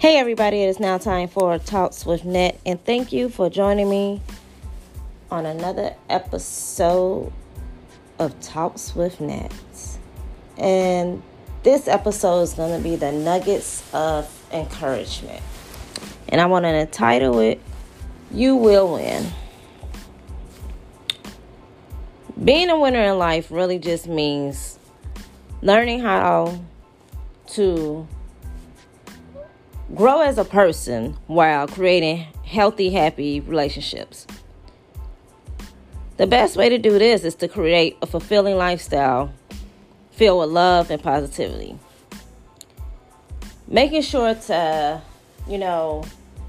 Hey, everybody, it is now time for Talks with Net, and thank you for joining me on another episode of Talks with Net. And this episode is going to be the nuggets of encouragement. And I want to title it You Will Win. Being a winner in life really just means learning how to grow as a person while creating healthy, happy relationships. The best way to do this is to create a fulfilling lifestyle filled with love and positivity. Making sure to, you know,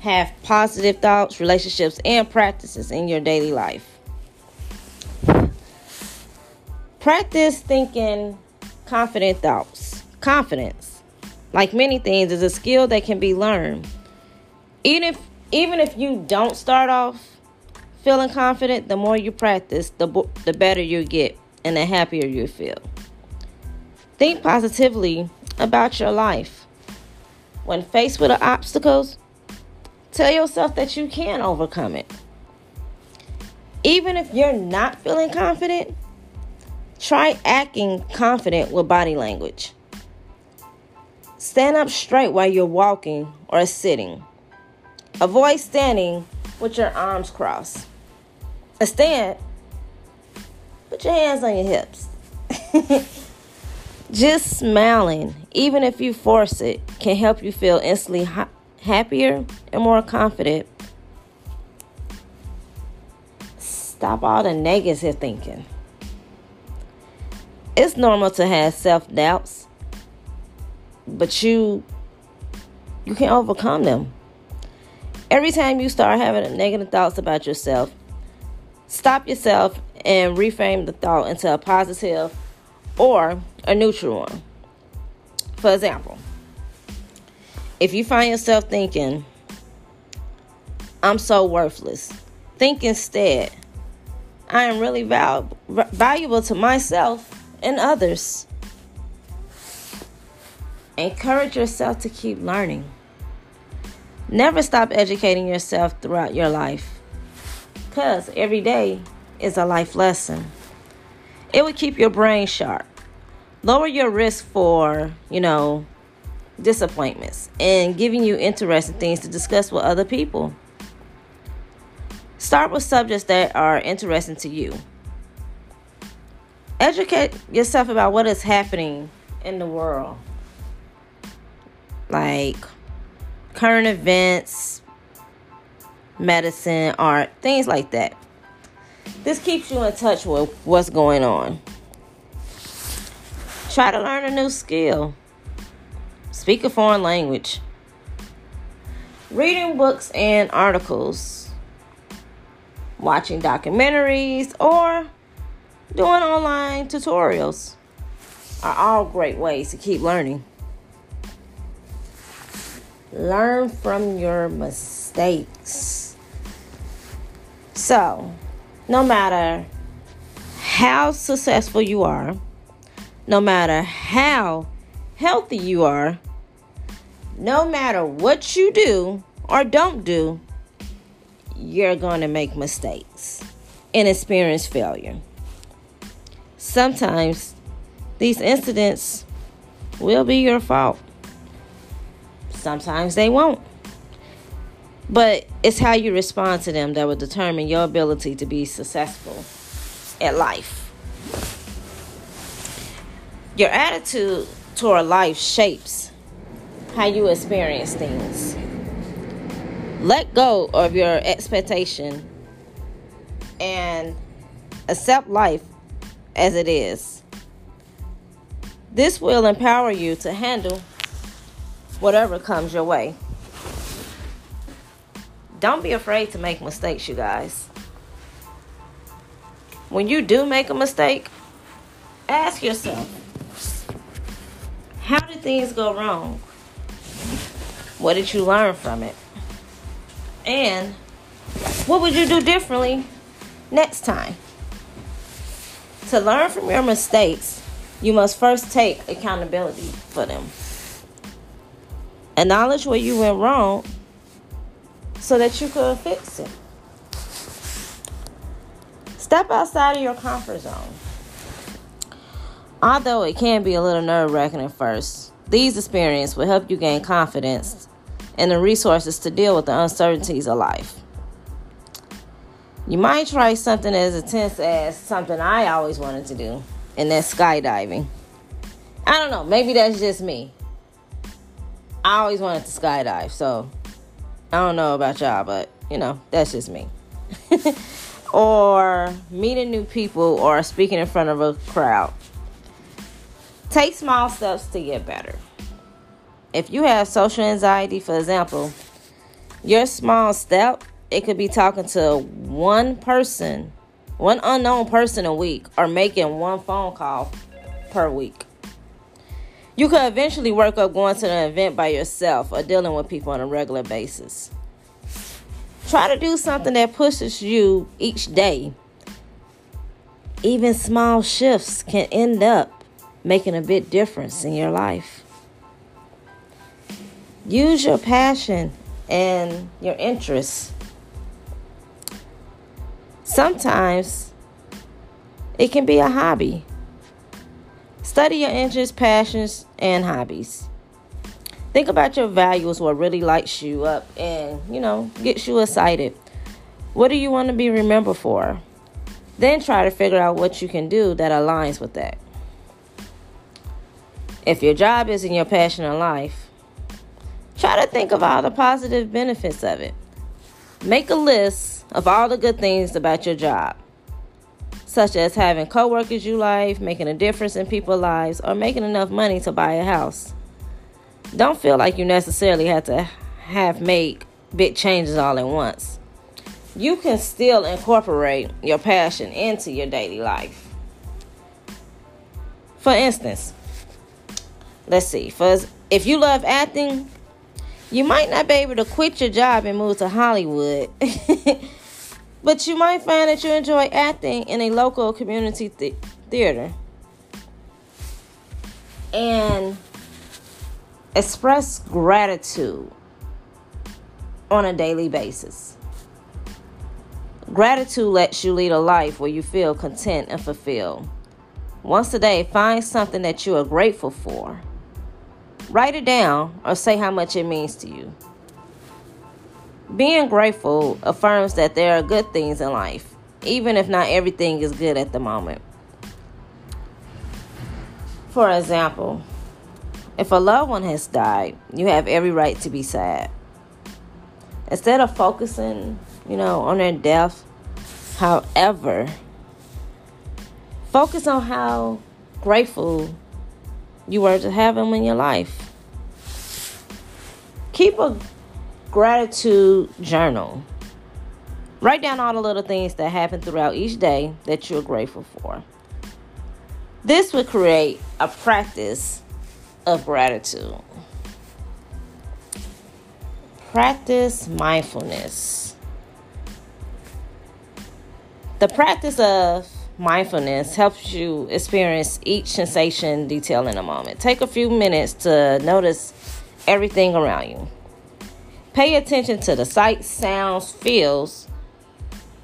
have positive thoughts, relationships, and practices in your daily life. Practice thinking confident thoughts. Confidence like many things, is a skill that can be learned. Even if even if you don't start off feeling confident, the more you practice, the the better you get and the happier you feel. Think positively about your life. When faced with obstacles, tell yourself that you can overcome it. Even if you're not feeling confident, try acting confident with body language. Stand up straight while you're walking or sitting. Avoid standing with your arms crossed. A stand, put your hands on your hips. Just smiling, even if you force it, can help you feel instantly ha- happier and more confident. Stop all the negative thinking. It's normal to have self doubts but you you can overcome them. Every time you start having negative thoughts about yourself, stop yourself and reframe the thought into a positive or a neutral one. For example, if you find yourself thinking, I'm so worthless, think instead, I am really val- valuable to myself and others. Encourage yourself to keep learning. Never stop educating yourself throughout your life because every day is a life lesson. It will keep your brain sharp, lower your risk for, you know, disappointments, and giving you interesting things to discuss with other people. Start with subjects that are interesting to you. Educate yourself about what is happening in the world like current events, medicine, art, things like that. This keeps you in touch with what's going on. Try to learn a new skill. Speak a foreign language. Reading books and articles. Watching documentaries or doing online tutorials are all great ways to keep learning. Learn from your mistakes. So, no matter how successful you are, no matter how healthy you are, no matter what you do or don't do, you're going to make mistakes and experience failure. Sometimes these incidents will be your fault. Sometimes they won't. But it's how you respond to them that will determine your ability to be successful at life. Your attitude toward life shapes how you experience things. Let go of your expectation and accept life as it is. This will empower you to handle whatever comes your way. Don't be afraid to make mistakes, you guys. When you do make a mistake, ask yourself how did things go wrong? What did you learn from it? And what would you do differently next time? To learn from your mistakes, you must first take accountability for them. Acknowledge where you went wrong so that you could fix it. Step outside of your comfort zone. Although it can be a little nerve wracking at first, these experiences will help you gain confidence and the resources to deal with the uncertainties of life. You might try something as intense as something I always wanted to do, and that's skydiving. I don't know, maybe that's just me. I always wanted to skydive, so I don't know about y'all, but you know, that's just me. or meeting new people or speaking in front of a crowd. Take small steps to get better. If you have social anxiety, for example, your small step, it could be talking to one person, one unknown person a week, or making one phone call per week. You could eventually work up going to an event by yourself or dealing with people on a regular basis. Try to do something that pushes you each day. Even small shifts can end up making a big difference in your life. Use your passion and your interests. Sometimes it can be a hobby. Study your interests, passions, and hobbies. Think about your values, what really lights you up and, you know, gets you excited. What do you want to be remembered for? Then try to figure out what you can do that aligns with that. If your job isn't your passion in life, try to think of all the positive benefits of it. Make a list of all the good things about your job, such as having coworkers you like, making a difference in people's lives, or making enough money to buy a house. Don't feel like you necessarily have to have make big changes all at once. You can still incorporate your passion into your daily life. For instance, let's see, for if you love acting, you might not be able to quit your job and move to Hollywood. but you might find that you enjoy acting in a local community th- theater. And Express gratitude on a daily basis. Gratitude lets you lead a life where you feel content and fulfilled. Once a day, find something that you are grateful for. Write it down or say how much it means to you. Being grateful affirms that there are good things in life, even if not everything is good at the moment. For example, if a loved one has died, you have every right to be sad. Instead of focusing, you know, on their death, however, focus on how grateful you were to have them in your life. Keep a gratitude journal. Write down all the little things that happen throughout each day that you're grateful for. This would create a practice of gratitude. Practice mindfulness. The practice of mindfulness helps you experience each sensation detail in a moment. Take a few minutes to notice everything around you. Pay attention to the sights, sounds, feels,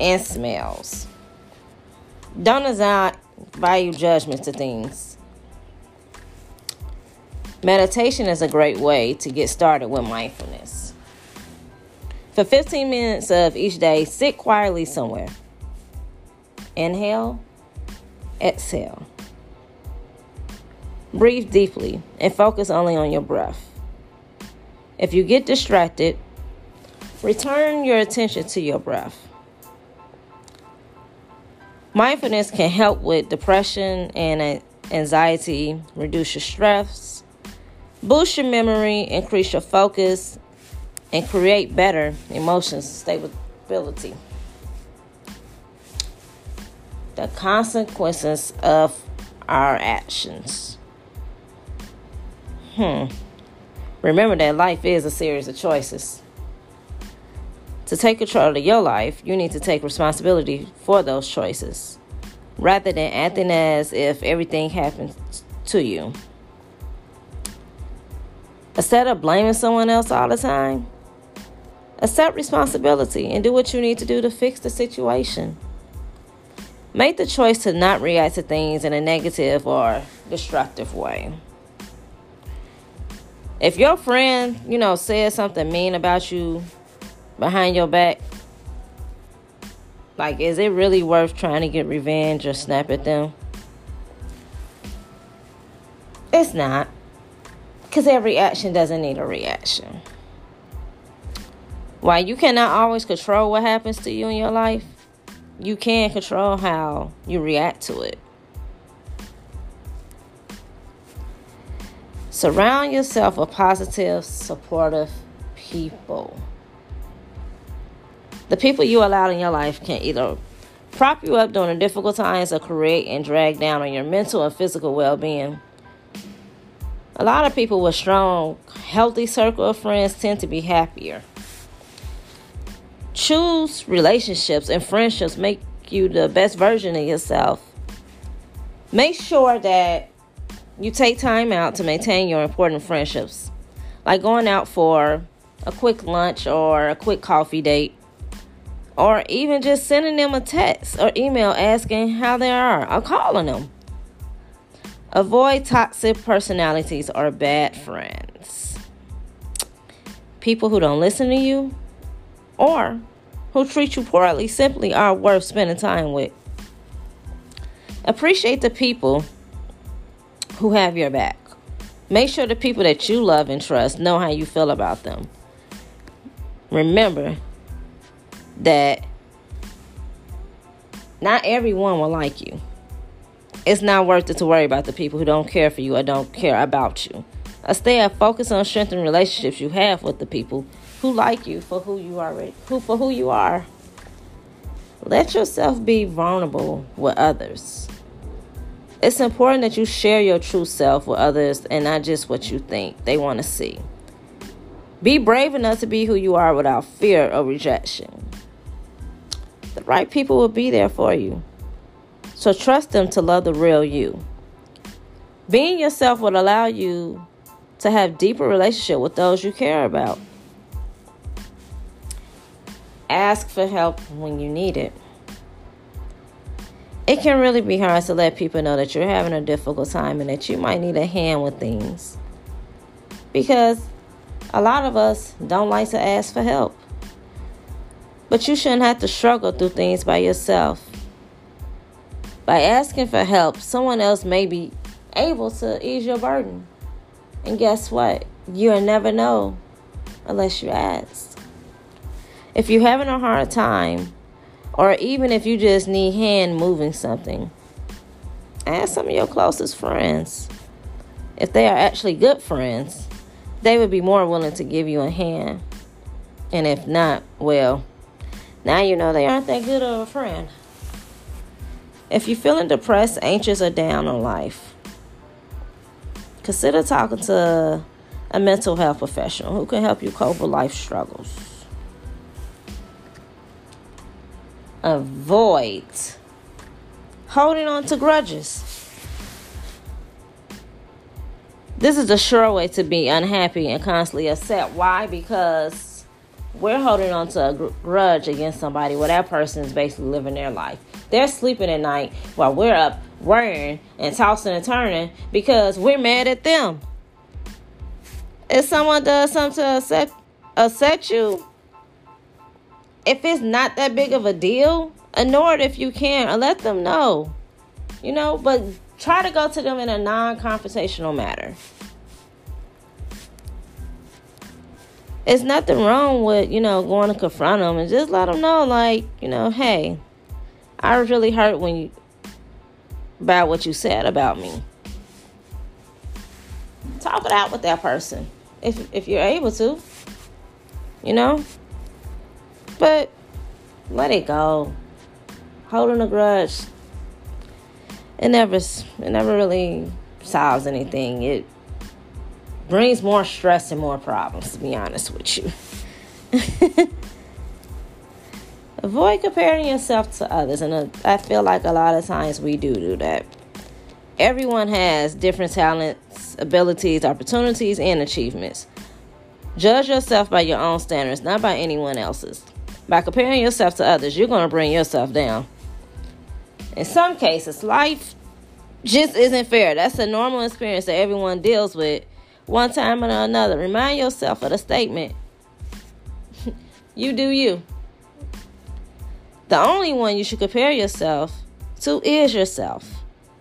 and smells. Don't assign value judgments to things. Meditation is a great way to get started with mindfulness. For 15 minutes of each day, sit quietly somewhere. Inhale, exhale. Breathe deeply and focus only on your breath. If you get distracted, return your attention to your breath. Mindfulness can help with depression and anxiety, reduce your stress, boost your memory, increase your focus, and create better emotions stability. The consequences of our actions. Hmm. Remember that life is a series of choices. To take control of your life, you need to take responsibility for those choices rather than acting as if everything happens to you. Instead of blaming someone else all the time, accept responsibility and do what you need to do to fix the situation. Make the choice to not react to things in a negative or destructive way. If your friend, you know, says something mean about you behind your back, like, is it really worth trying to get revenge or snap at them? It's not. Because every action doesn't need a reaction. While you cannot always control what happens to you in your life, you can control how you react to it. Surround yourself with positive, supportive people. The people you allow in your life can either prop you up during difficult times or create and drag down on your mental and physical well being. A lot of people with strong, healthy circle of friends tend to be happier. Choose relationships and friendships make you the best version of yourself. Make sure that you take time out to maintain your important friendships, like going out for a quick lunch or a quick coffee date, or even just sending them a text or email asking how they are or calling them. Avoid toxic personalities or bad friends. People who don't listen to you or who treat you poorly simply are worth spending time with. Appreciate the people who have your back. Make sure the people that you love and trust know how you feel about them. Remember that not everyone will like you it's not worth it to worry about the people who don't care for you or don't care about you. Instead, focus on strengthening relationships you have with the people who like you for who you are, who for who you are. Let yourself be vulnerable with others. It's important that you share your true self with others and not just what you think they want to see. Be brave enough to be who you are without fear of rejection. The right people will be there for you. So trust them to love the real you. Being yourself will allow you to have deeper relationship with those you care about. Ask for help when you need it. It can really be hard to let people know that you're having a difficult time and that you might need a hand with things. Because a lot of us don't like to ask for help. But you shouldn't have to struggle through things by yourself. By asking for help, someone else may be able to ease your burden. And guess what? You'll never know unless you ask. If you're having a hard time, or even if you just need hand moving something, ask some of your closest friends. If they are actually good friends, they would be more willing to give you a hand. And if not, well, now you know they aren't that good of a friend. If you're feeling depressed, anxious, or down on life, consider talking to a mental health professional who can help you cope with life struggles. Avoid holding on to grudges. This is a sure way to be unhappy and constantly upset. Why? Because we're holding on to a grudge against somebody where that person is basically living their life. They're sleeping at night while we're up worrying and tossing and turning because we're mad at them. If someone does something to upset, upset you, if it's not that big of a deal, ignore it if you can or let them know. You know, but try to go to them in a non confrontational manner. it's nothing wrong with you know going to confront them and just let them know like you know hey i was really hurt when you about what you said about me talk it out with that person if if you're able to you know but let it go holding a grudge it never it never really solves anything it brings more stress and more problems, to be honest with you. Avoid comparing yourself to others, and uh, I feel like a lot of times we do do that. Everyone has different talents abilities, opportunities, and achievements. Judge yourself by your own standards, not by anyone else's. By comparing yourself to others, you're going to bring yourself down. In some cases, life just isn't fair. That's a normal experience that everyone deals with one time or another. Remind yourself of the statement you do you. The only one you should compare yourself to is yourself.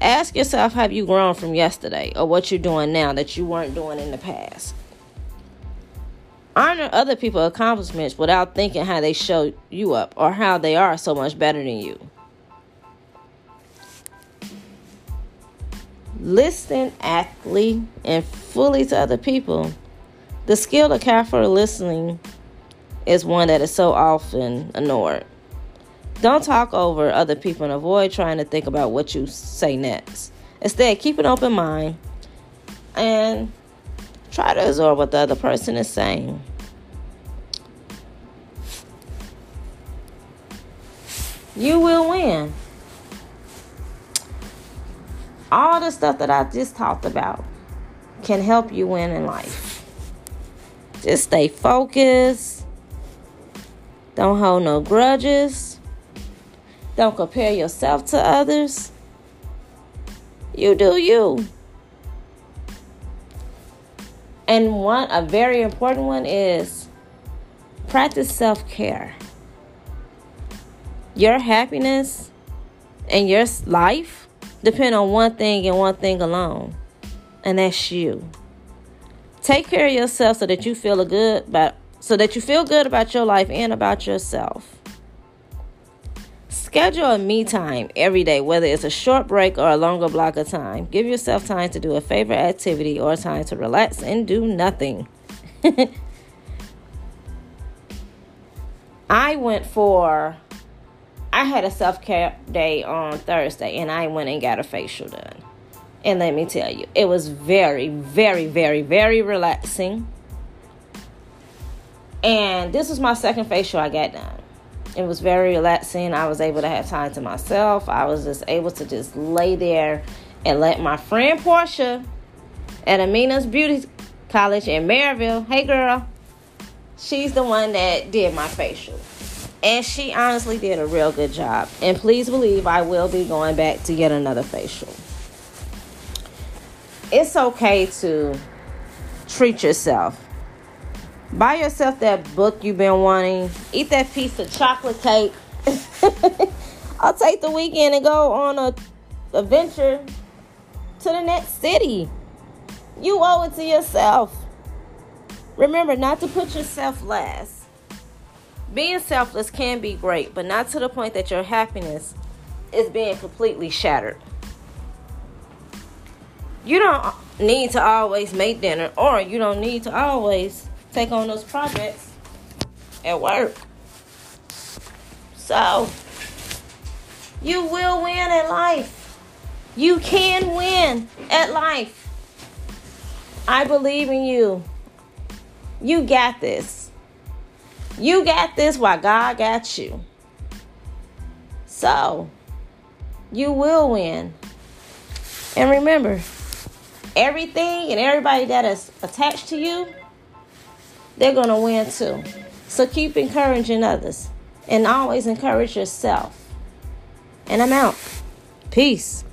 Ask yourself have you grown from yesterday or what you're doing now that you weren't doing in the past. Honor other people's accomplishments without thinking how they show you up or how they are so much better than you. Listen actively and fully to other people. The skill of careful listening is one that is so often ignored. Don't talk over other people and avoid trying to think about what you say next. Instead, keep an open mind and try to absorb what the other person is saying. You will win. All the stuff that I just talked about can help you win in life. Just stay focused. Don't hold no grudges. Don't compare yourself to others. You do you. And one a very important one is practice self-care. Your happiness and your life depend on one thing and one thing alone. And that's you. Take care of yourself so that you feel good about so that you feel good about your life and about yourself. Schedule a me time every day, whether it's a short break or a longer block of time. Give yourself time to do a favorite activity or time to relax and do nothing. I went for, I had a self care day on Thursday and I went and got a facial done. And let me tell you, it was very, very, very, very relaxing. And this was my second facial I got done it was very relaxing. I was able to have time to myself. I was just able to just lay there and let my friend Portia at Amina's Beauty College in Maryville, hey girl, she's the one that did my facial. And she honestly did a real good job. And please believe I will be going back to get another facial. It's okay to treat yourself Buy yourself that book you've been wanting. Eat that piece of chocolate cake. I'll take the weekend and go on a adventure to the next city. You owe it to yourself. Remember not to put yourself last. Being selfless can be great, but not to the point that your happiness is being completely shattered. You don't need to always make dinner, or you don't need to always take on those projects at work. So, you will win at life. You can win at life. I believe in you. You got this. You got this while God got you. So, you will win. And remember, everything and everybody that is attached to you they're going to win too. So keep encouraging others and always encourage yourself. And I'm out. Peace.